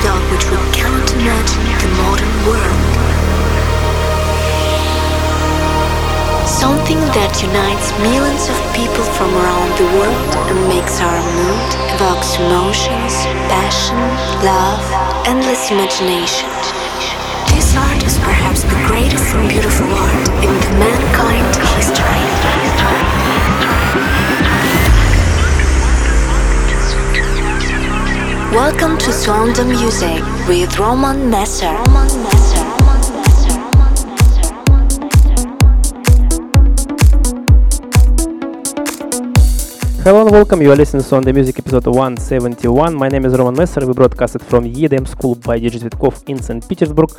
without which we cannot imagine the modern world. Something that unites millions of people from around the world and makes our mood, evokes emotions, passion, love, endless imagination. This art is perhaps the greatest and beautiful art in the mankind history. Welcome to Suanda Music with Roman Messer. Roman Messer. Hello and welcome, you are listening to Suanda Music episode 171. My name is Roman Messer, we broadcasted from EDM School by DJ Zvitkov in St. Petersburg.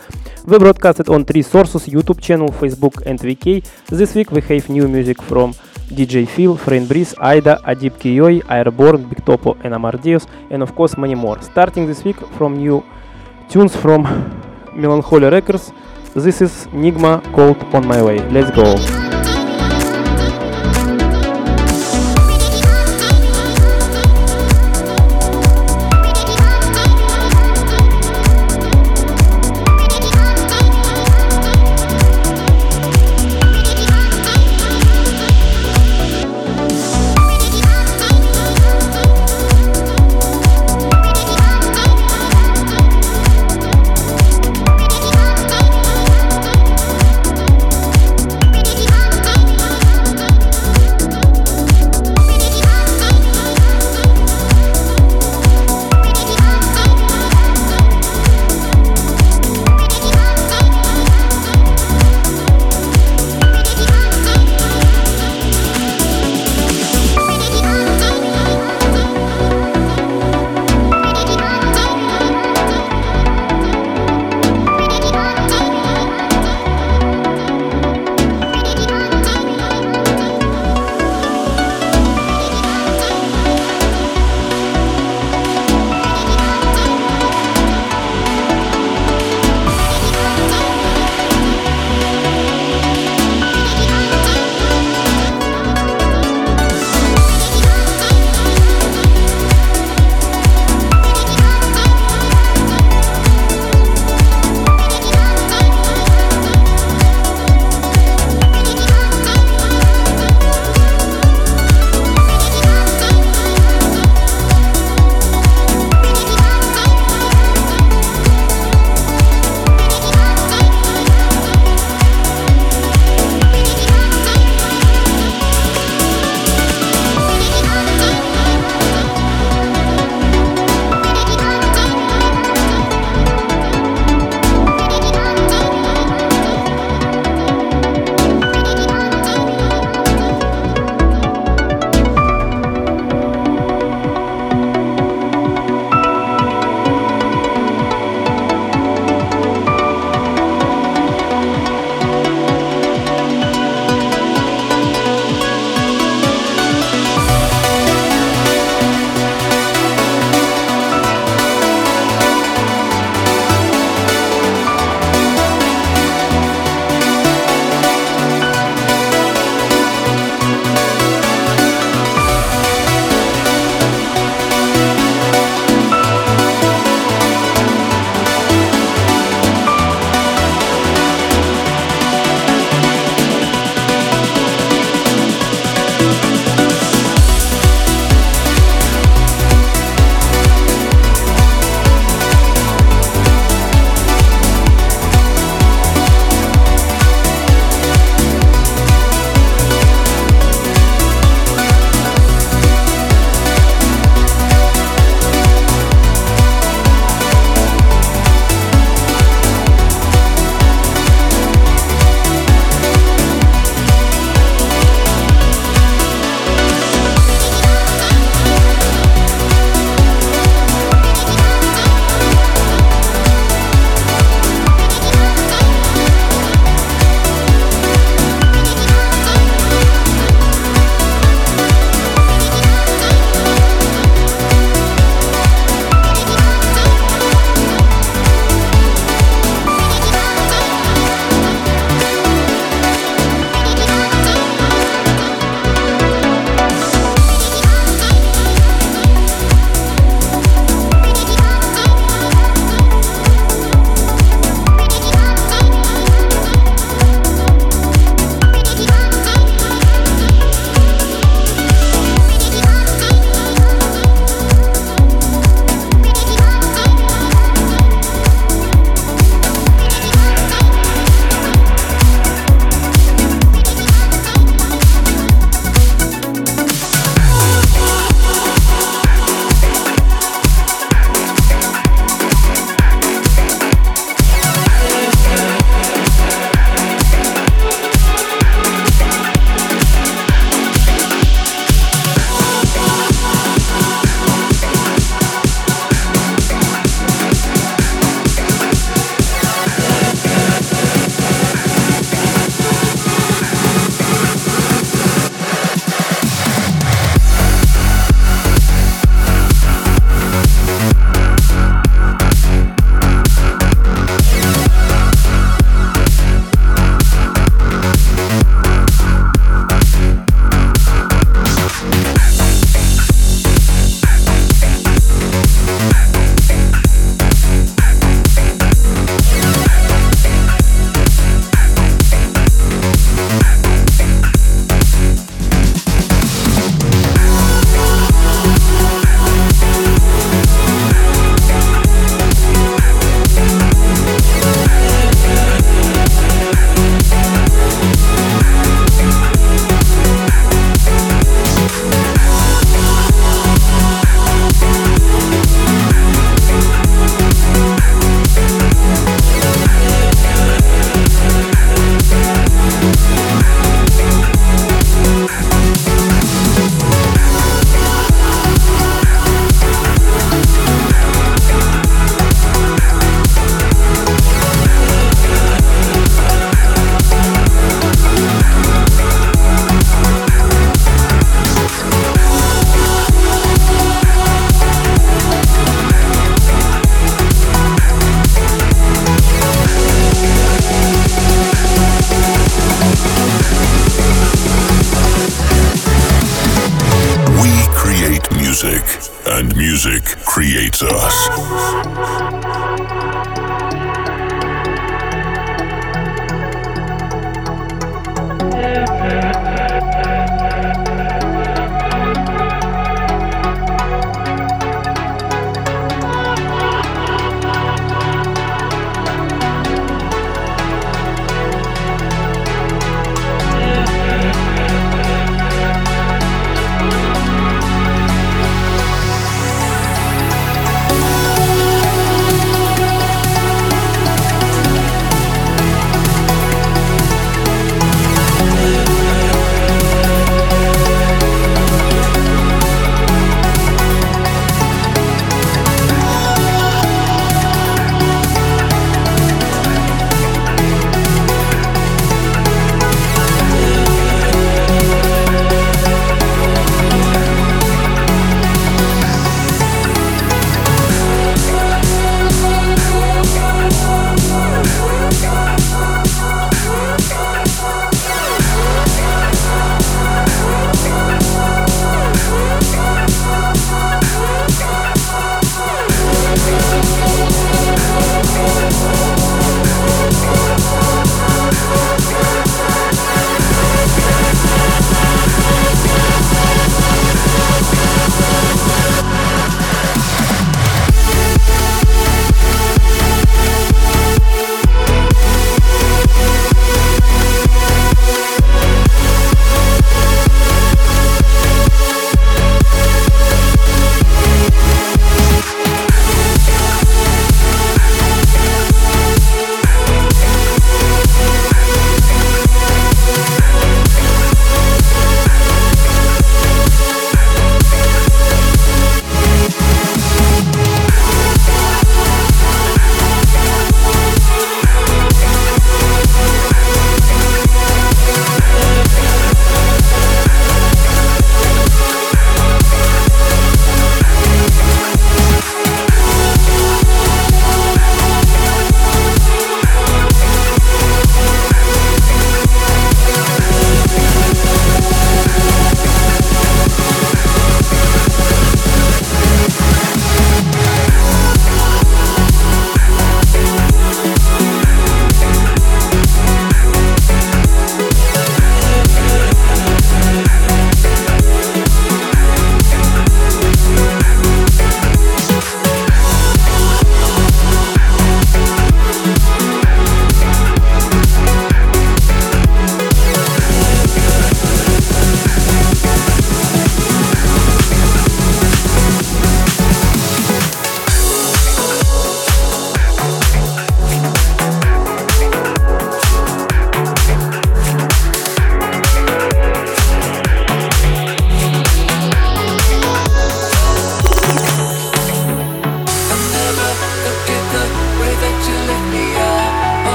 We broadcasted on three sources, YouTube channel, Facebook and VK. This week we have new music from DJ Feel, Frain Breeze, AYDA, Adip Kiyoi, Airborn, Big Topo and Omar Diaz, and of course many more. Starting this week from new tunes from Melancholy Records. This is Nygma called On My Way. Let's go.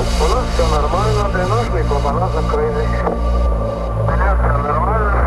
У нас все нормально, дренажные клапана закрылись. У все нормально.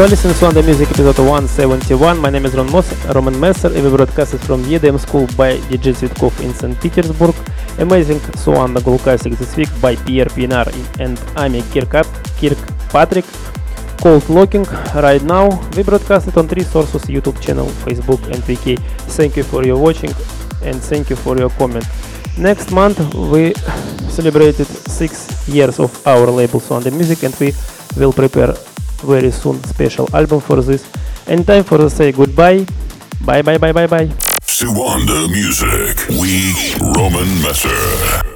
You are listening to Suanda Music episode 171. My name is Ron Moss, Roman Messer, and we broadcasted from EDM School by DJ Zvitkov in St. Petersburg. Amazing Suanda Gold Classic this week by Pierre Pienaar and Amy Kirkpatrick. Cold Looking right now. We broadcasted on three sources YouTube channel, Facebook and VK. Thank you for your watching and thank you for your comment. Next month we celebrated six years of our label Suanda Music and we will prepare very soon special album for this. And time for to say goodbye. Bye bye bye bye bye. Suanda Music. We Roman Messer.